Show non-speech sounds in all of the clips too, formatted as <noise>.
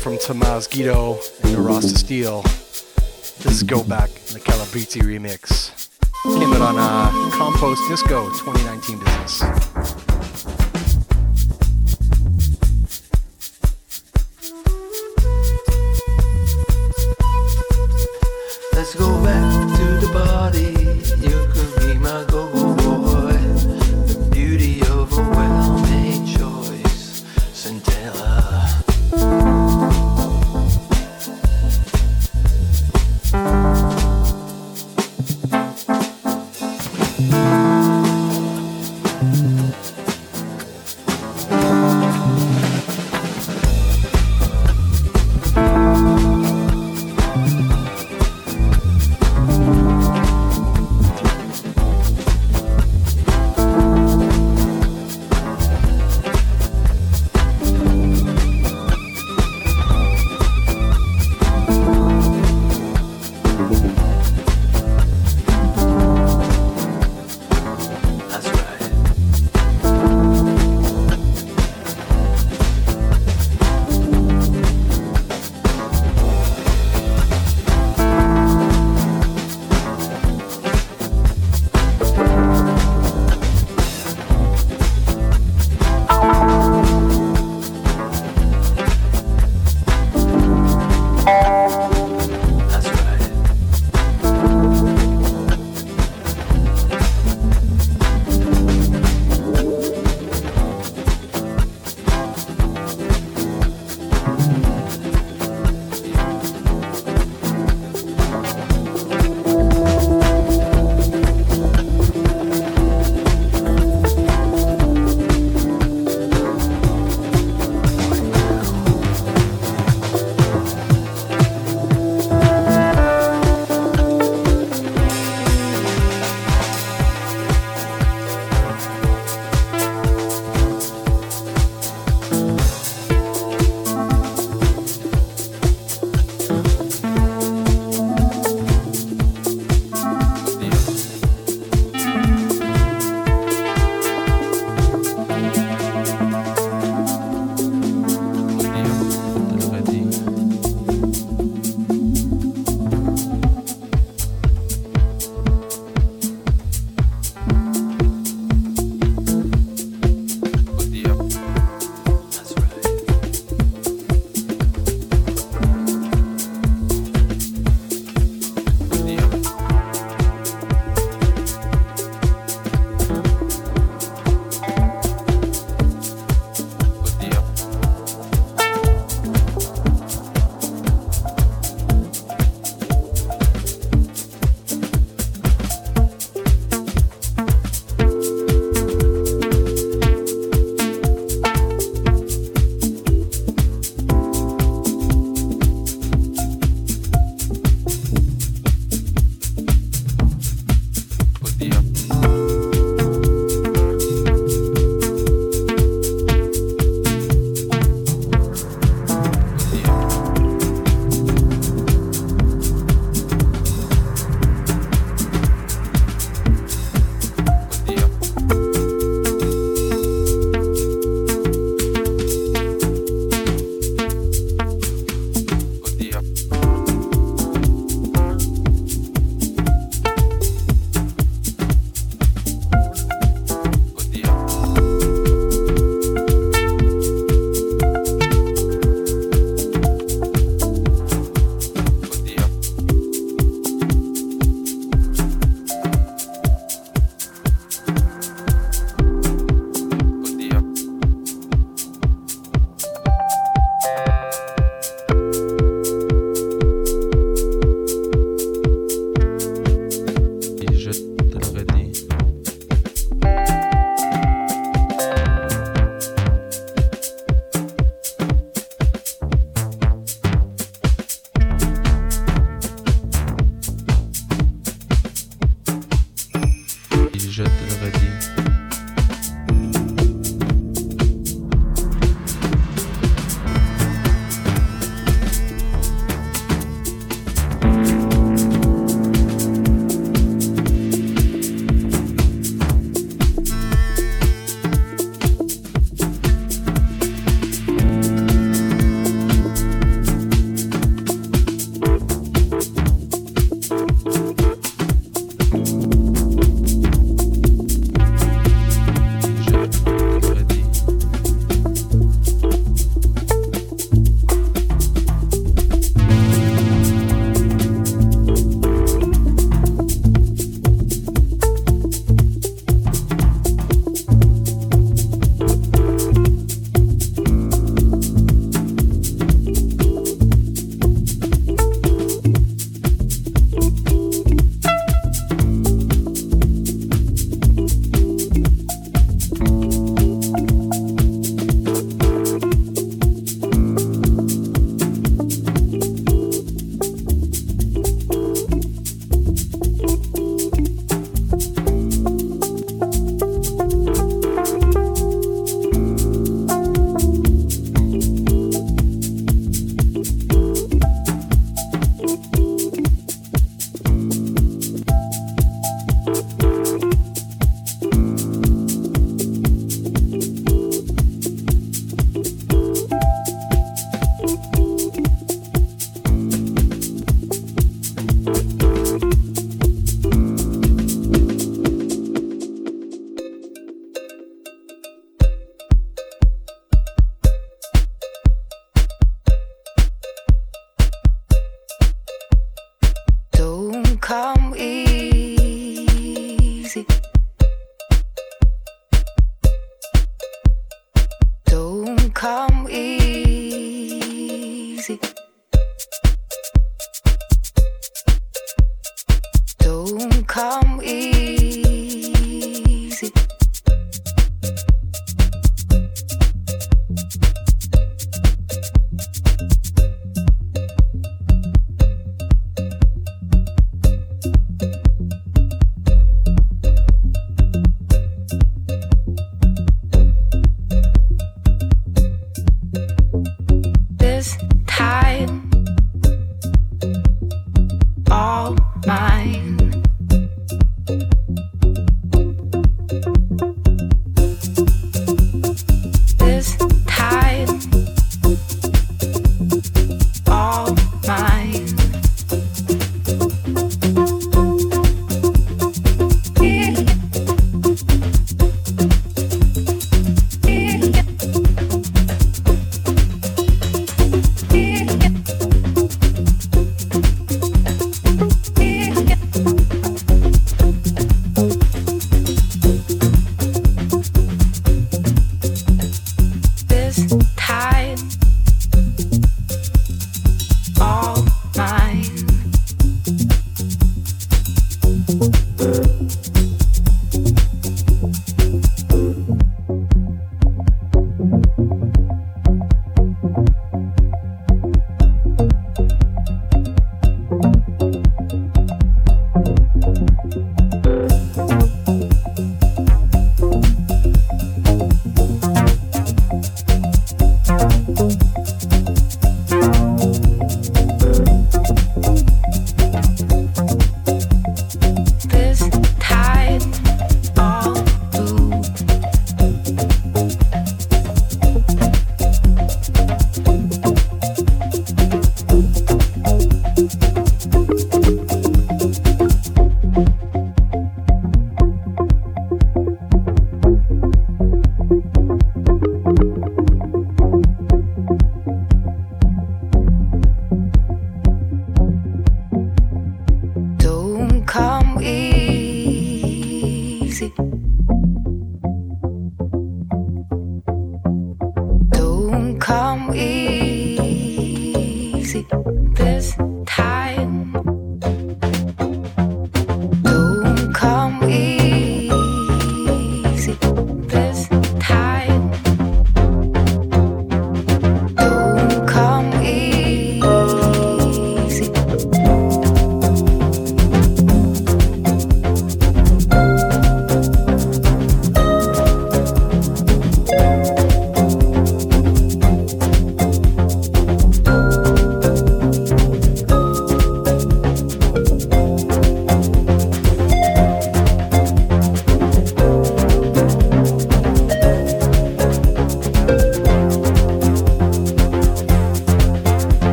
from Tomas Guido and the Rasta Steel. This is Go Back, the Calabrese remix. Came out on uh, Compost Disco 2019 business.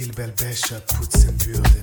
Till Belbèche à Poutzenbürde.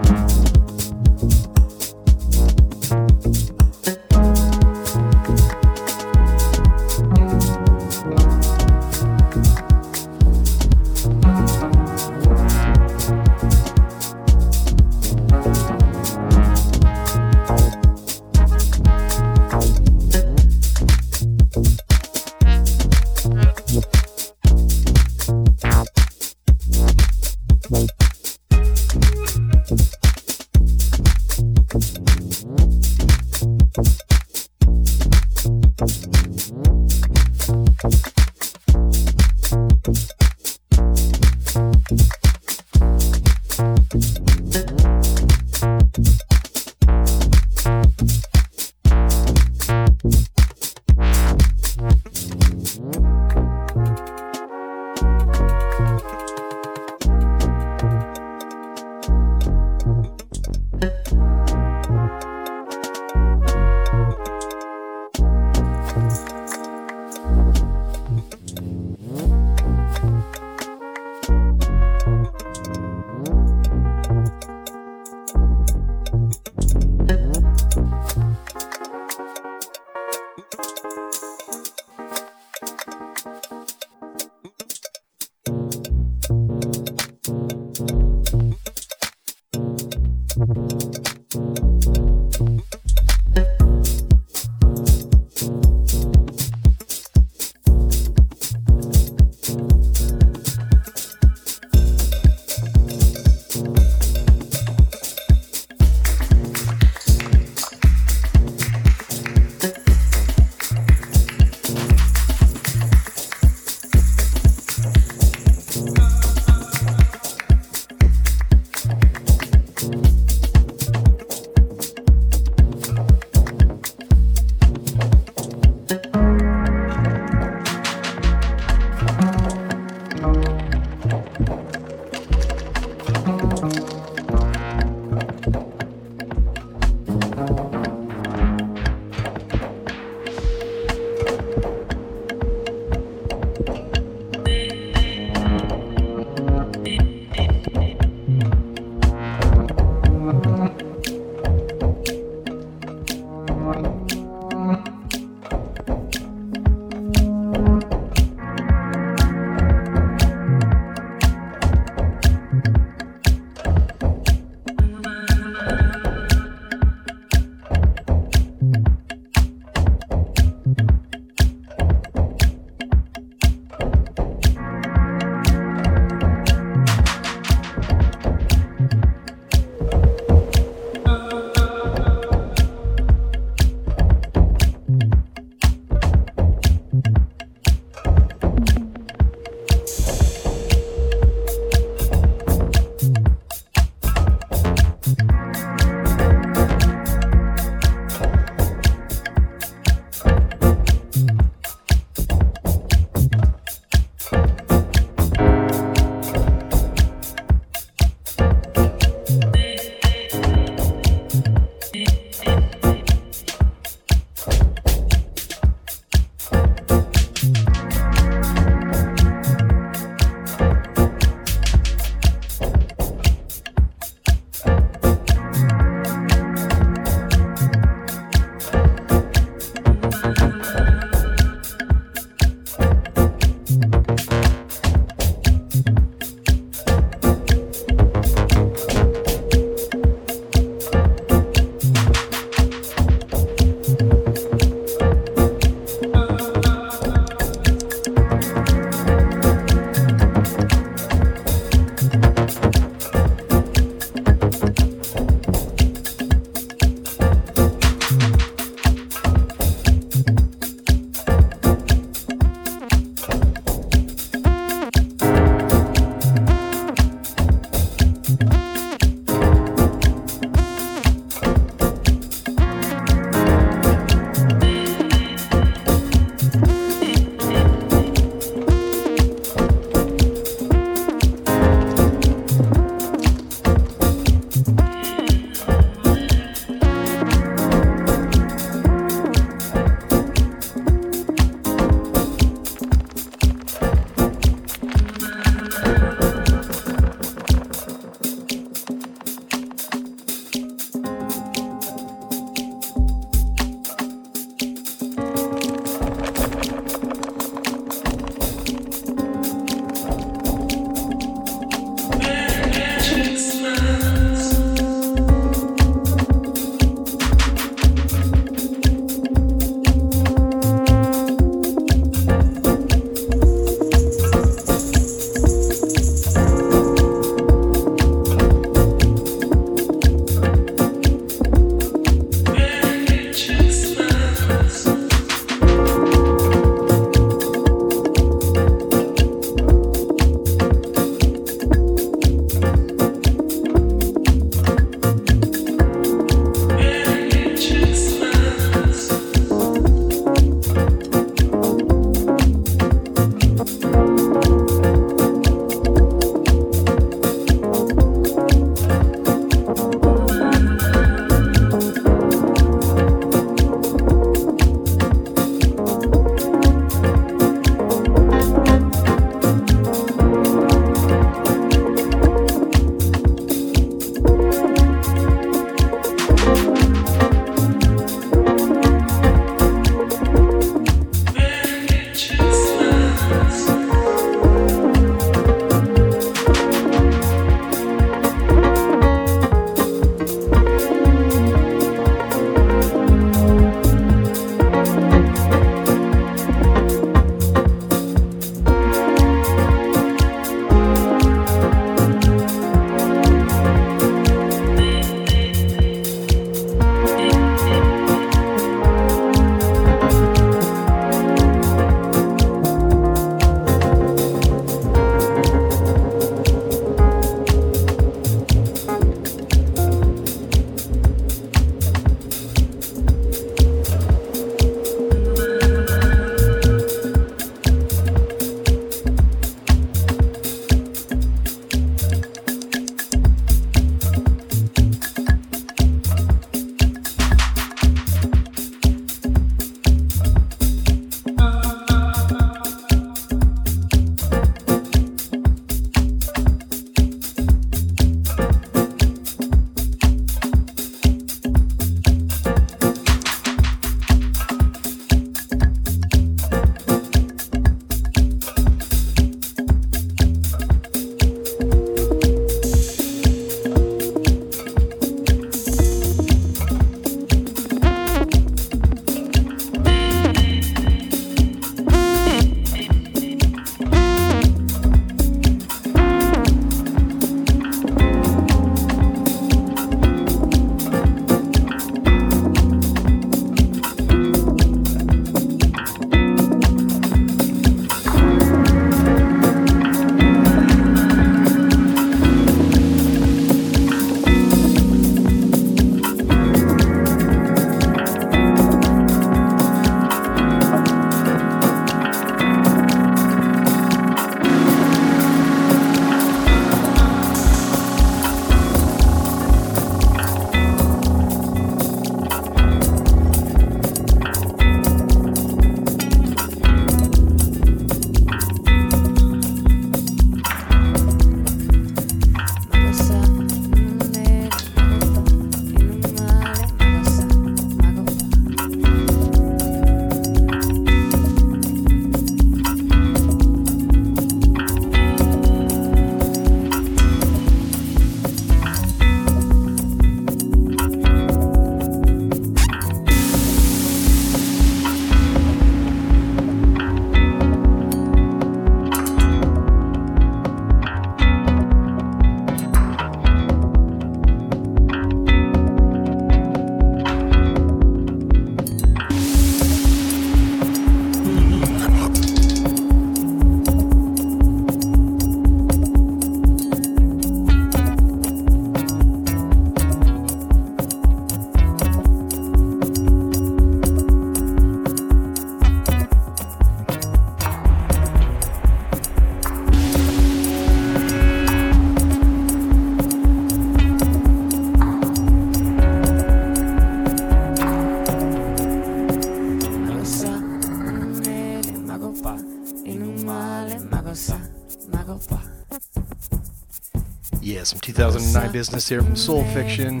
Business here from Soul Fiction.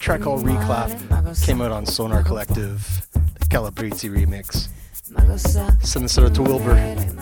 track called Reclap came out on Sonar Kollektiv, the remix. Send this out to Wilbur.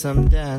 Some day.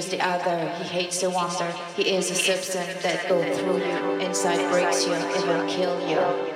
Fears the other, he hates the wonder. He is a substance that goes through you, inside breaks you, it will kill you. You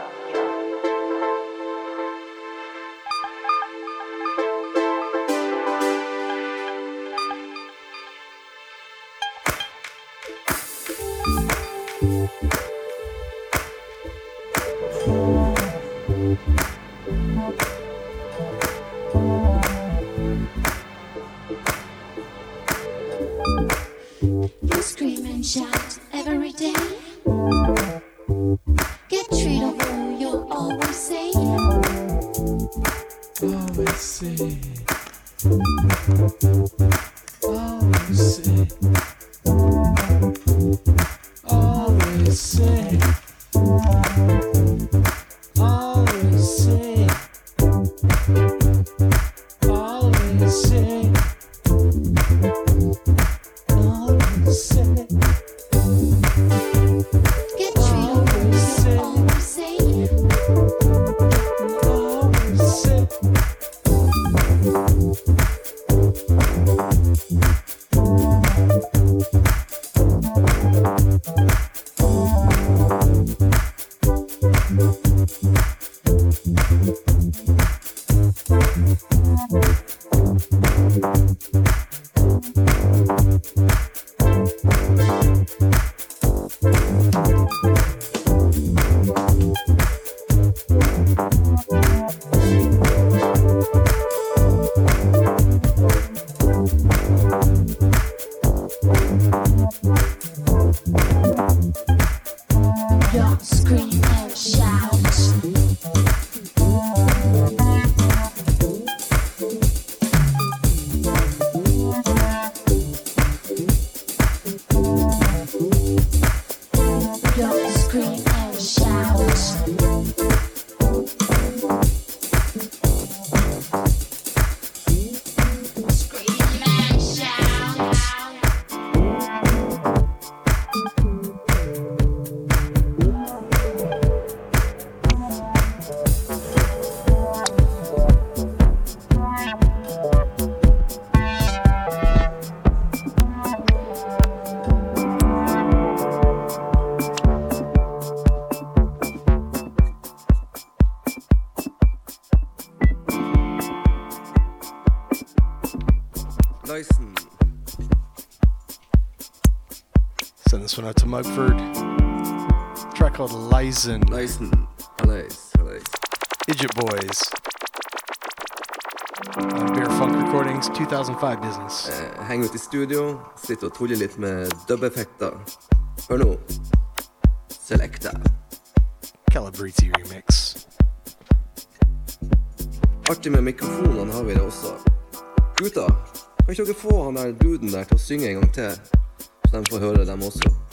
Mugford. track called Lysen. Lysen. Hallais, hallais. Idjut Boys. On Bear Funk Recordings, 2005 business. Eh, Henger ute i studio, sitter og tuller litt med dub-effekter. Hør nå. Selecta. Calabrese remix. Artig med mikrofonene har vi det også. Gutta, kan ikke dere få han der duden der til å synge en gang til? Så de får høre dem også.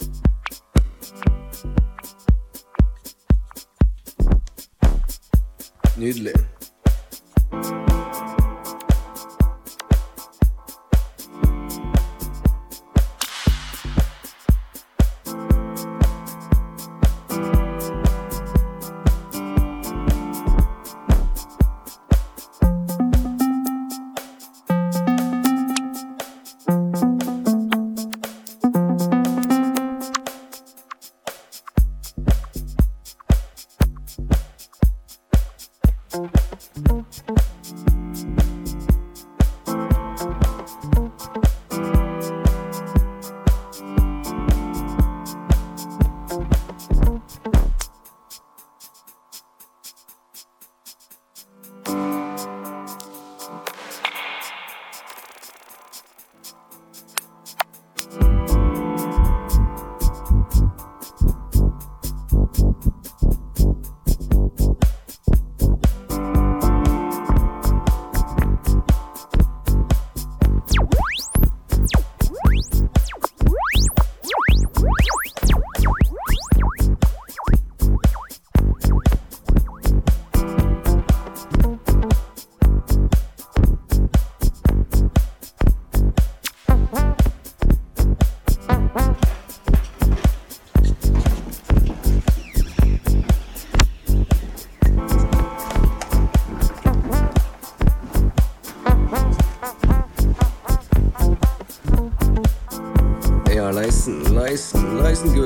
Nydelig.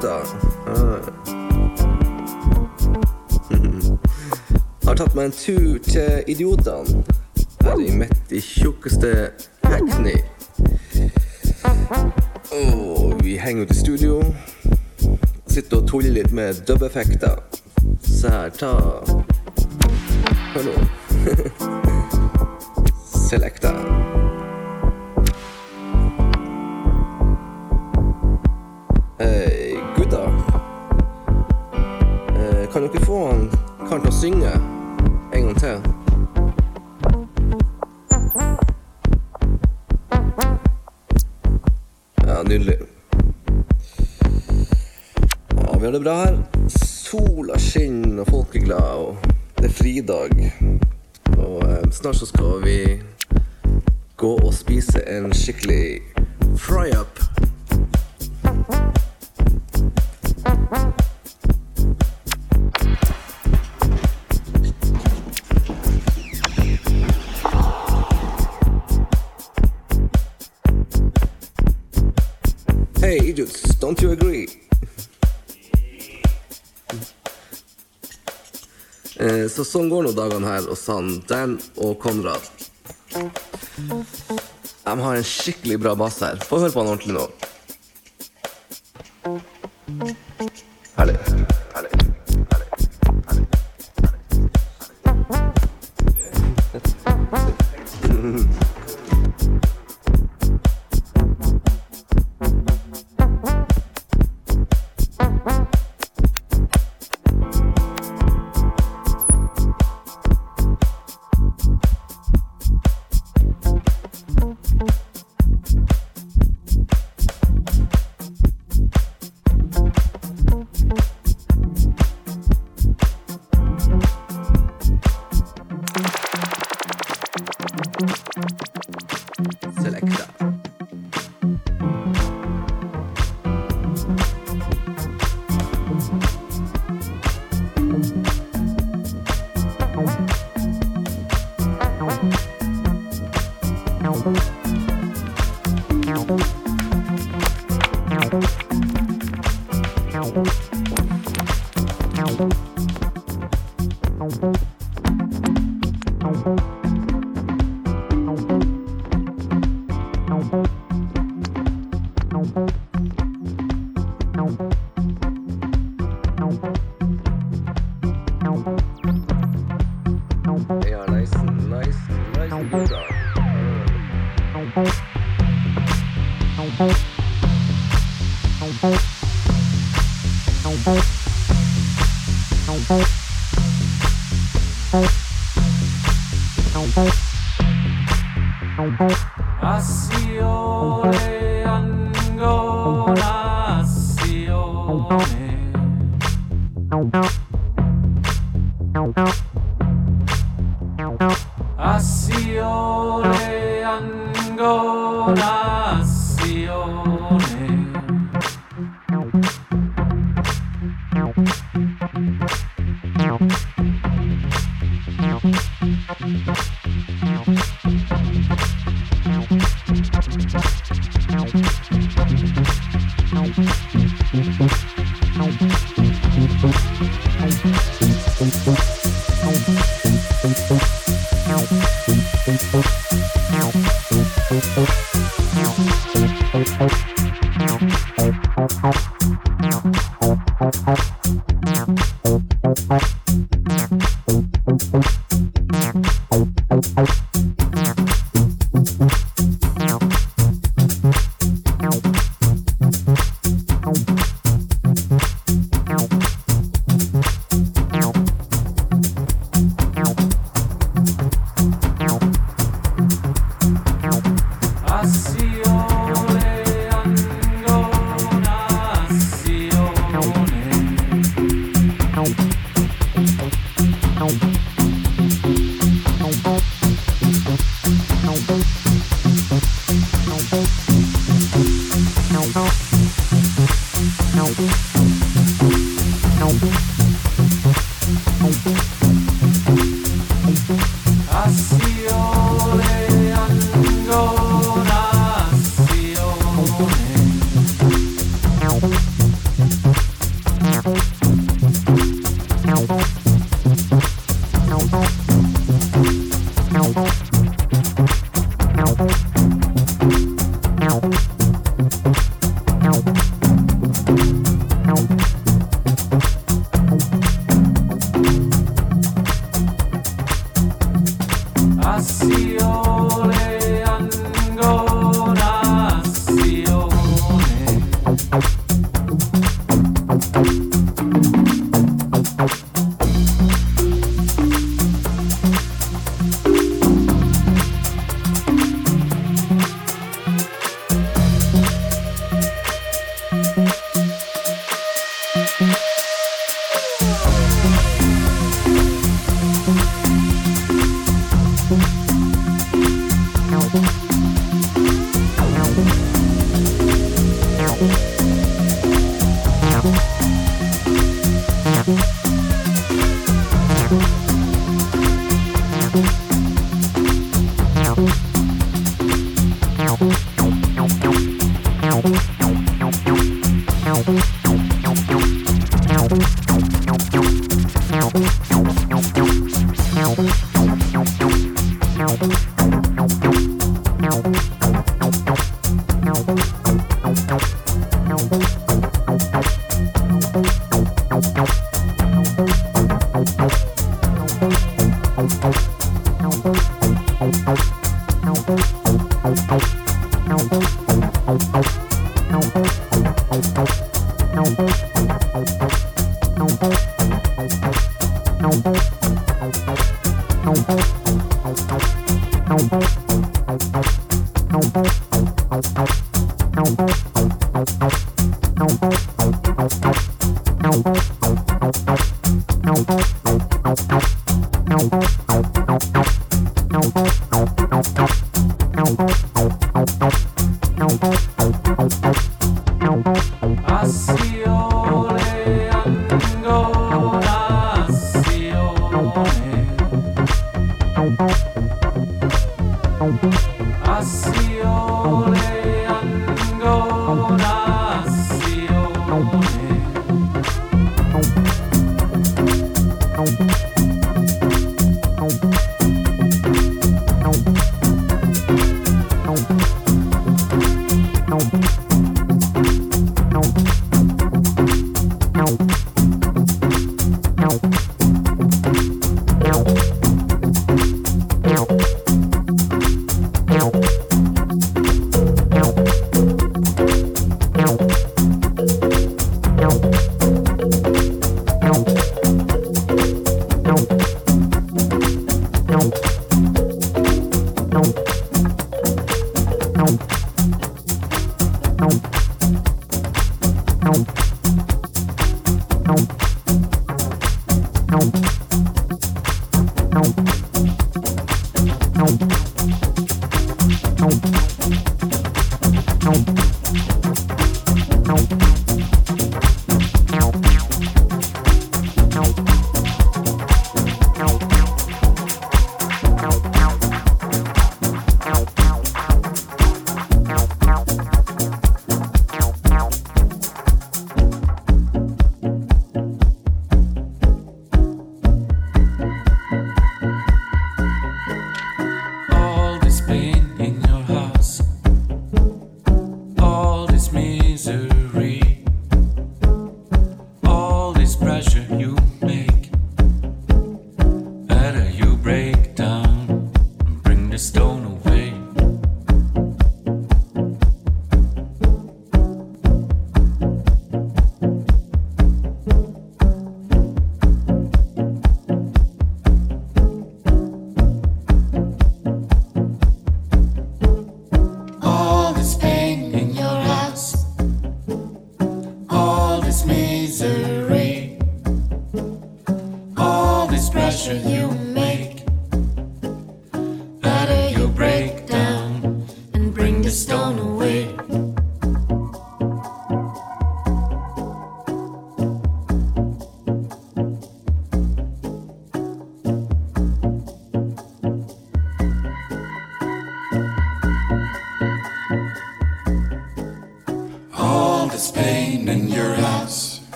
Gutta. Ah. <laughs> Har tatt meg en tur til idiotene. Her i midt i tjukkeste Hackney. Og vi henger ut i studio. Sitter og tuller litt med dub-effekter. Han Dan og Konrad. De har en skikkelig bra bass her. Få høre på han ordentlig nå. Thank you.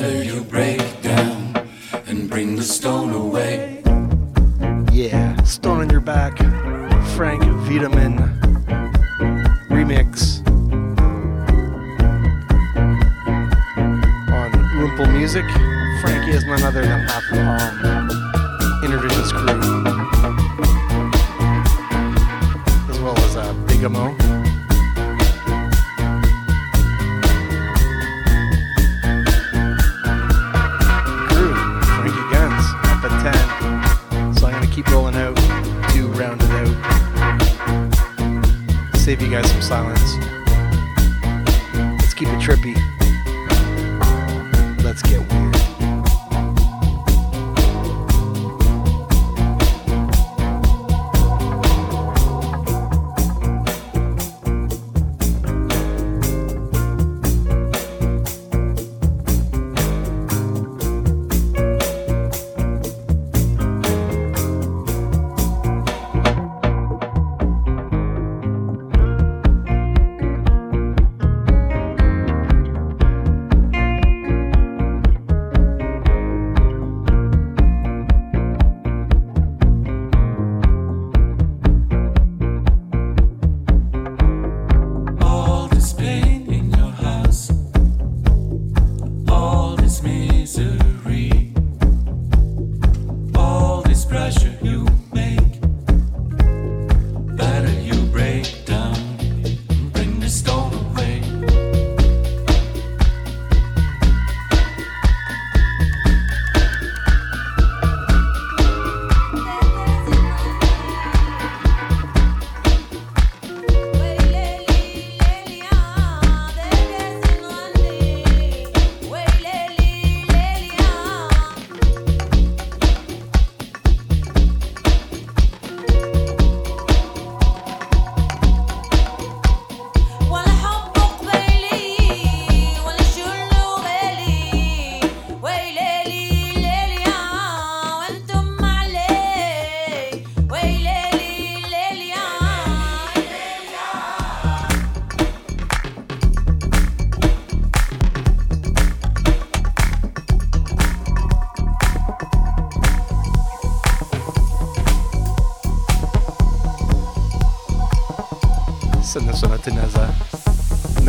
together you break down and bring the stone away. Yeah, Stone on Your Back, Frank Vitamin remix on Rumple Music. Frankie is none other than Half Home.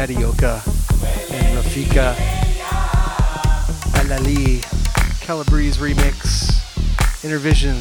Medioka and Rafika Alali, Calabrese remix, Intervision.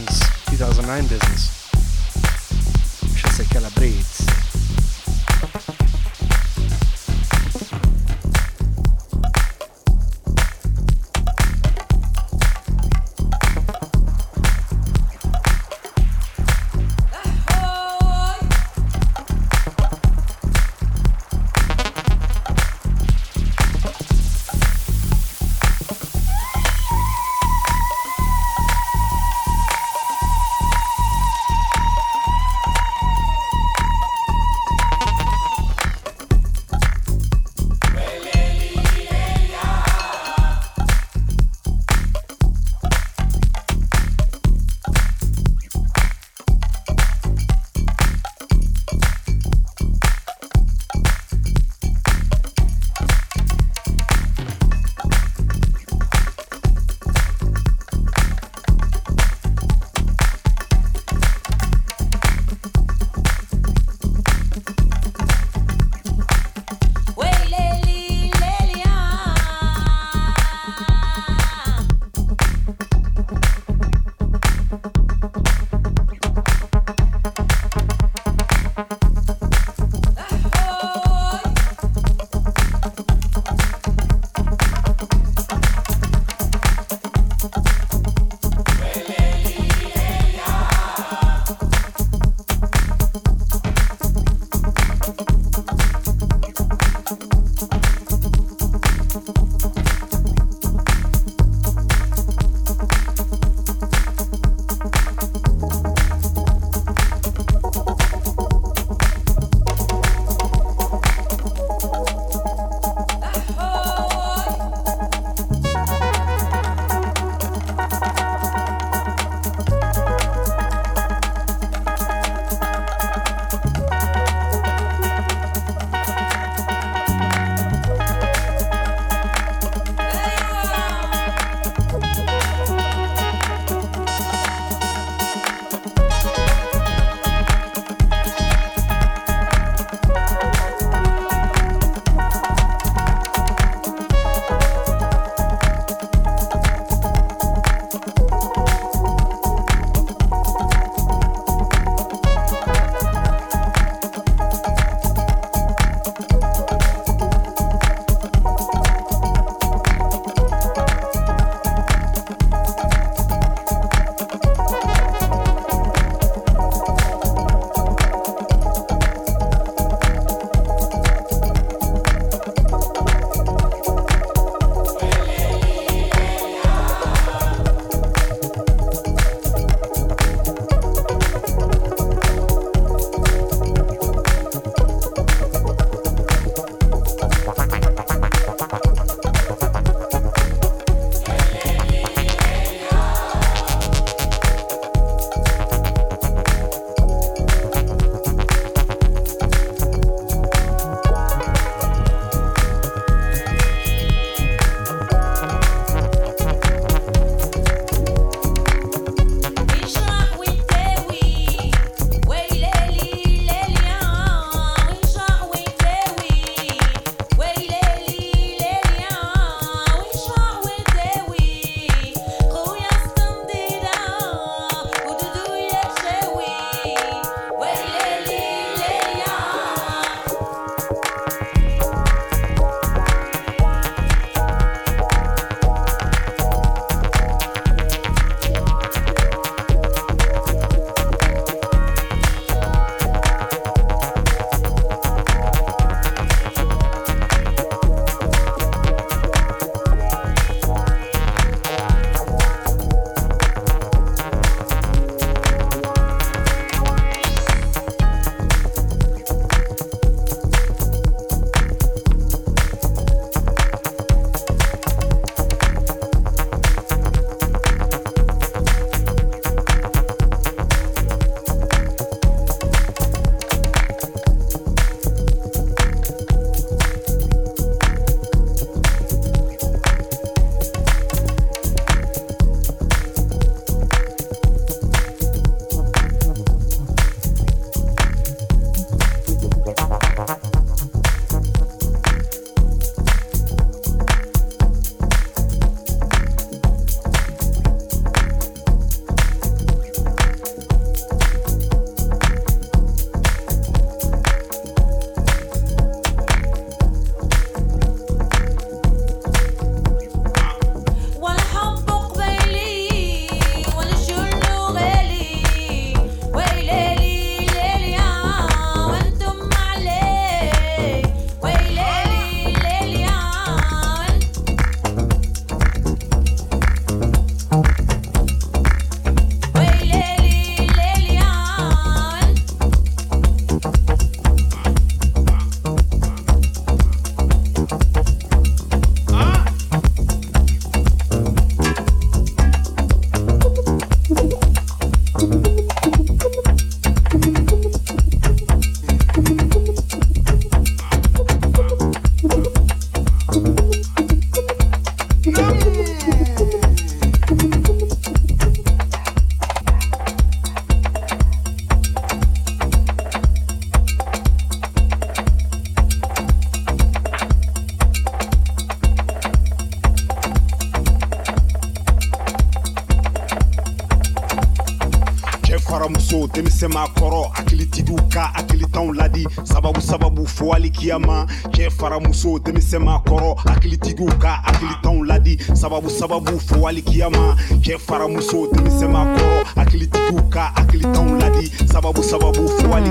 Denmisɛn maa kɔrɔ hakilitigiw ka hakilitanw ladi sababu sababu fo hali kiyama. Cɛ faramuso denmisɛn maa kɔrɔ hakilitigiw ka hakilitanw ladi sababu sababu fo hali kiyama. Cɛ faramuso denmisɛn maa kɔrɔ hakilitigiw ka hakilitanw ladi sababu sababu fo hali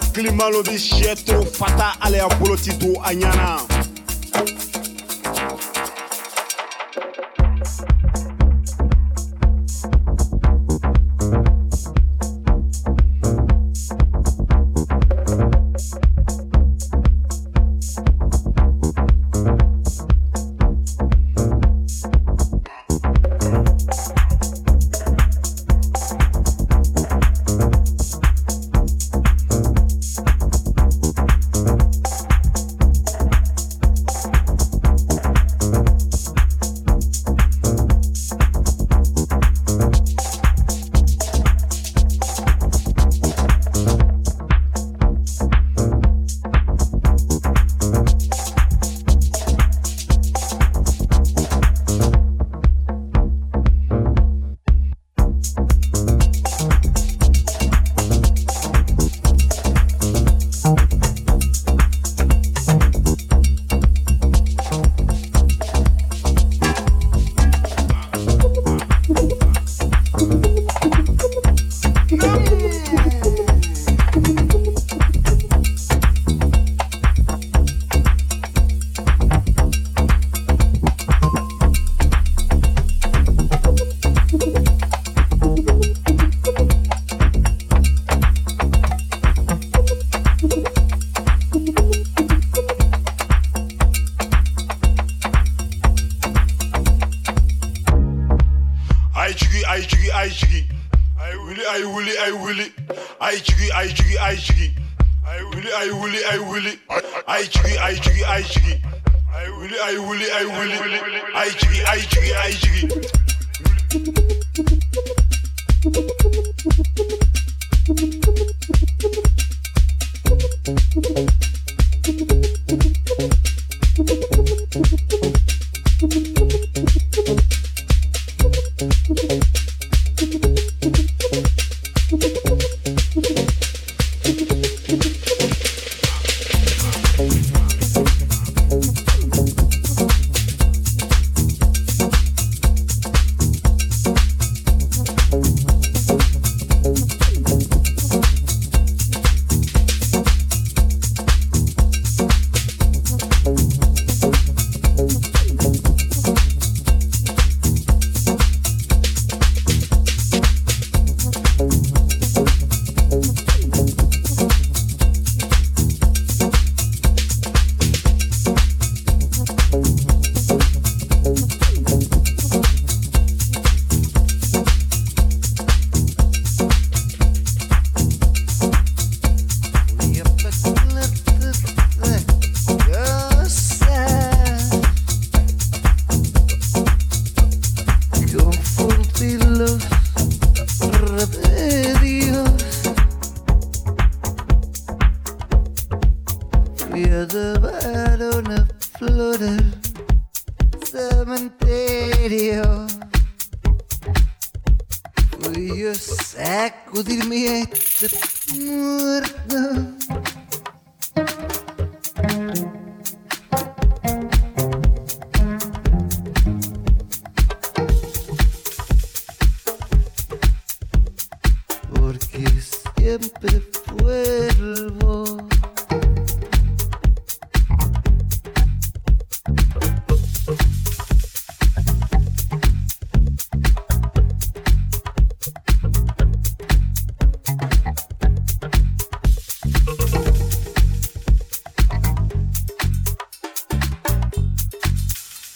klima lobi sɛ toro fata ale y'a boloti don a ɲana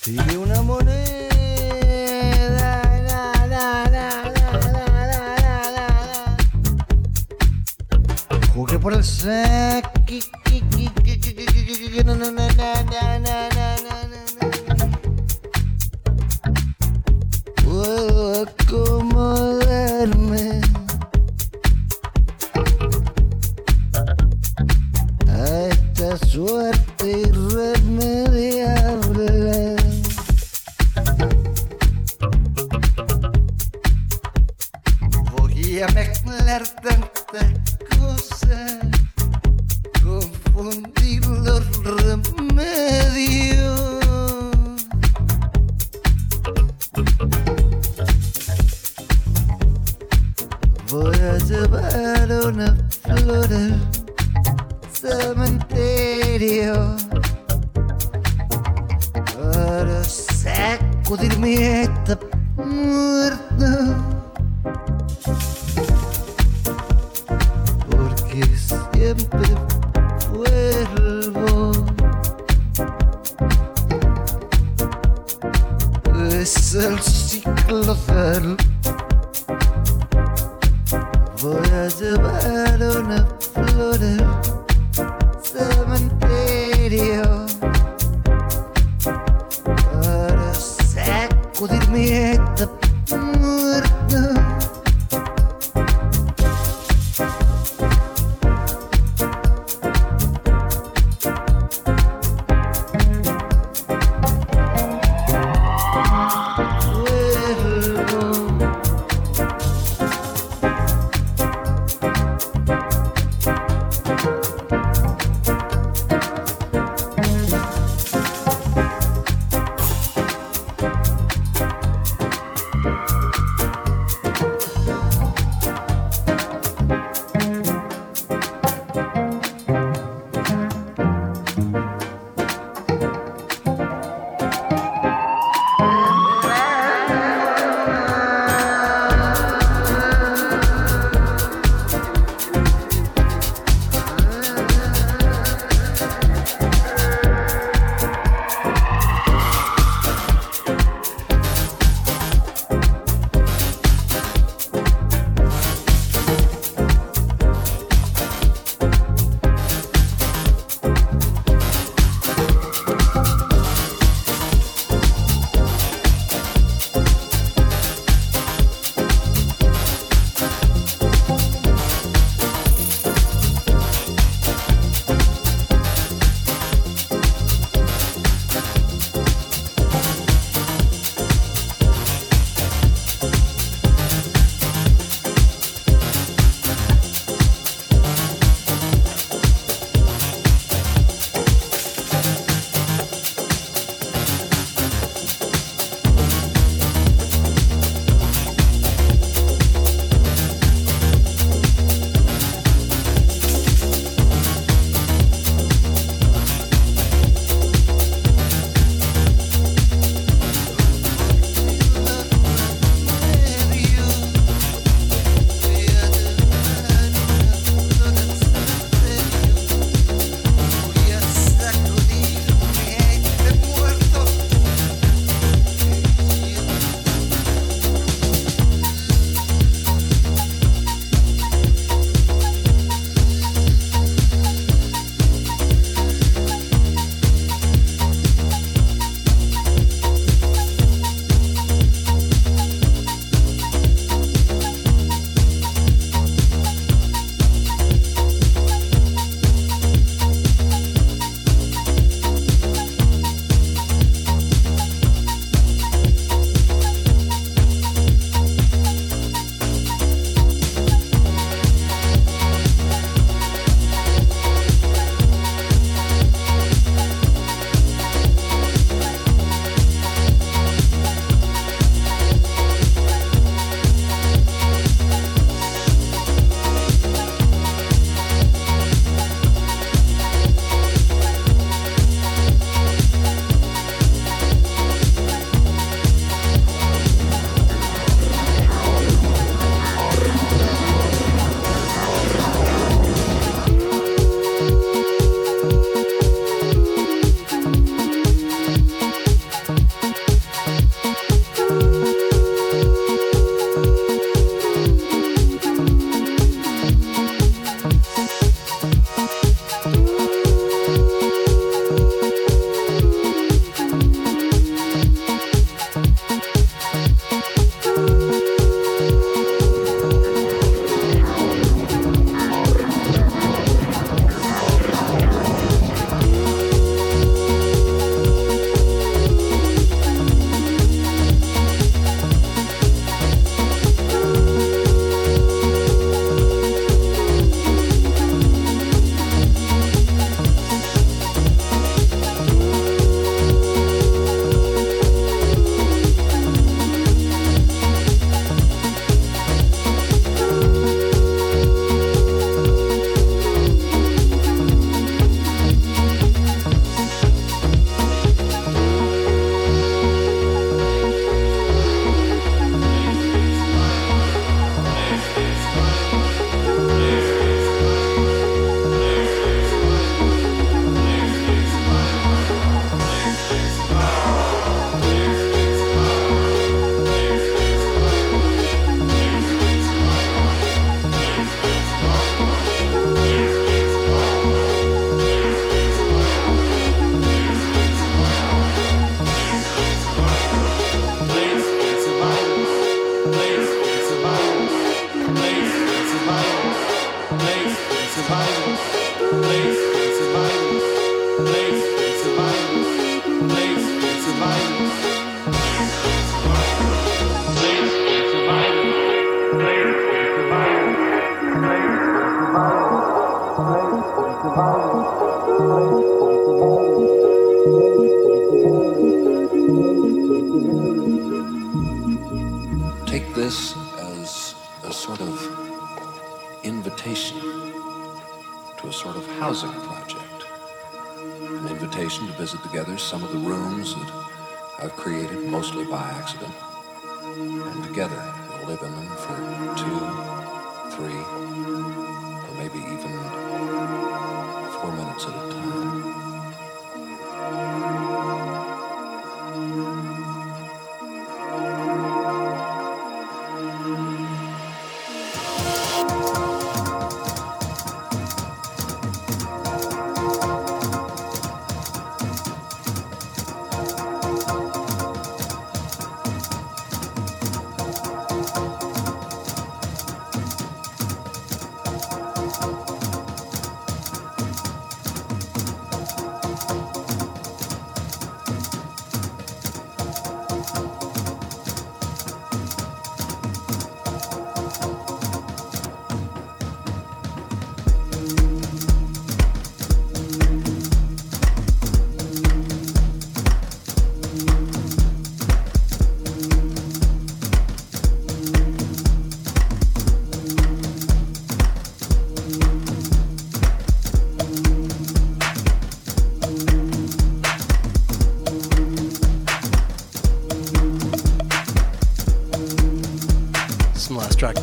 Sigue una moneda. la, la, la. Jugué por el saque.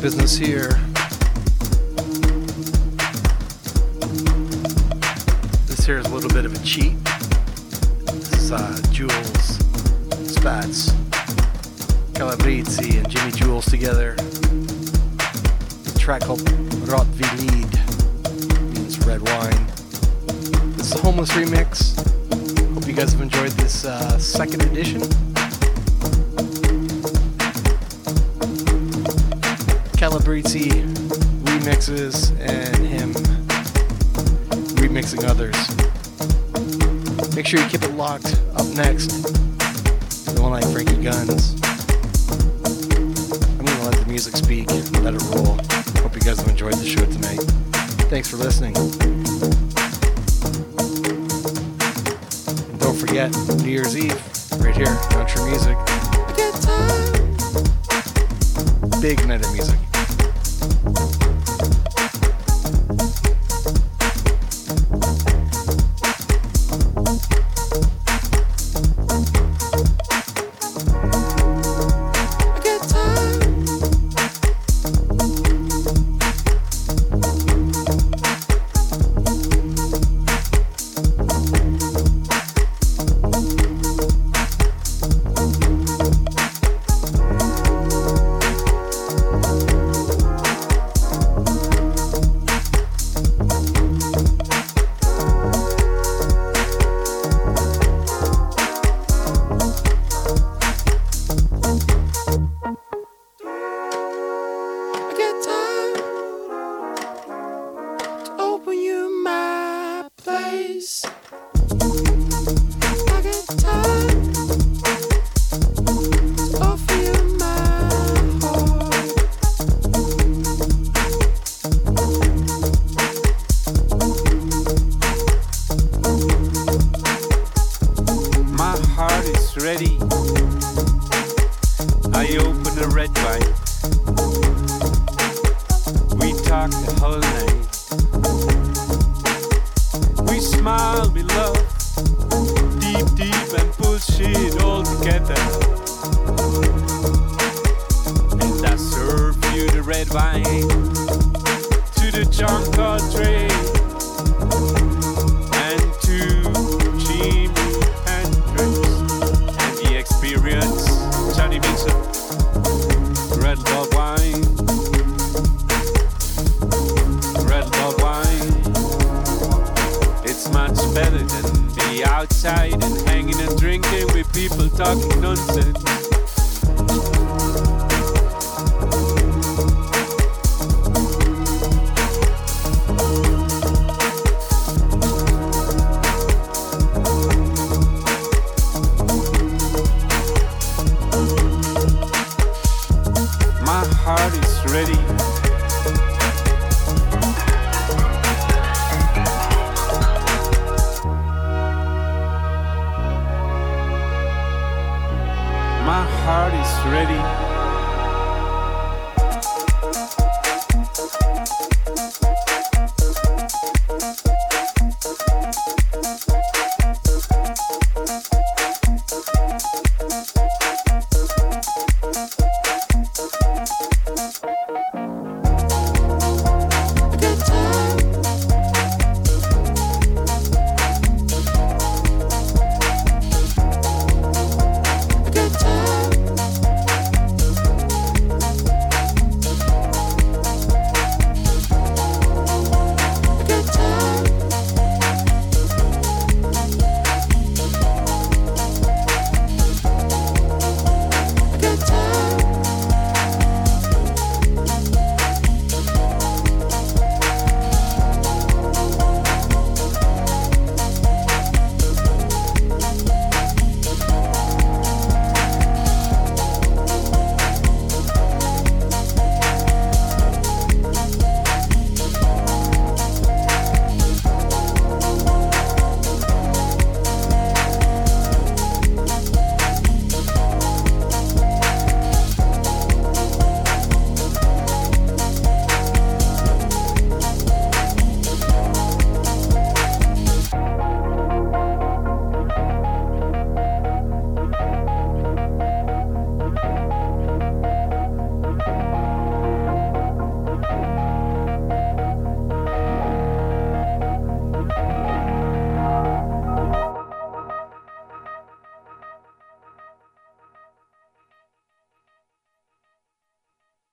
business here. Keep it locked. Up next, the one like Frankie guns. I'm gonna let the music speak. Let it roll. Hope you guys have enjoyed the show tonight. Thanks for listening. And don't forget New Year's Eve, right here, Country Music. Big night of music.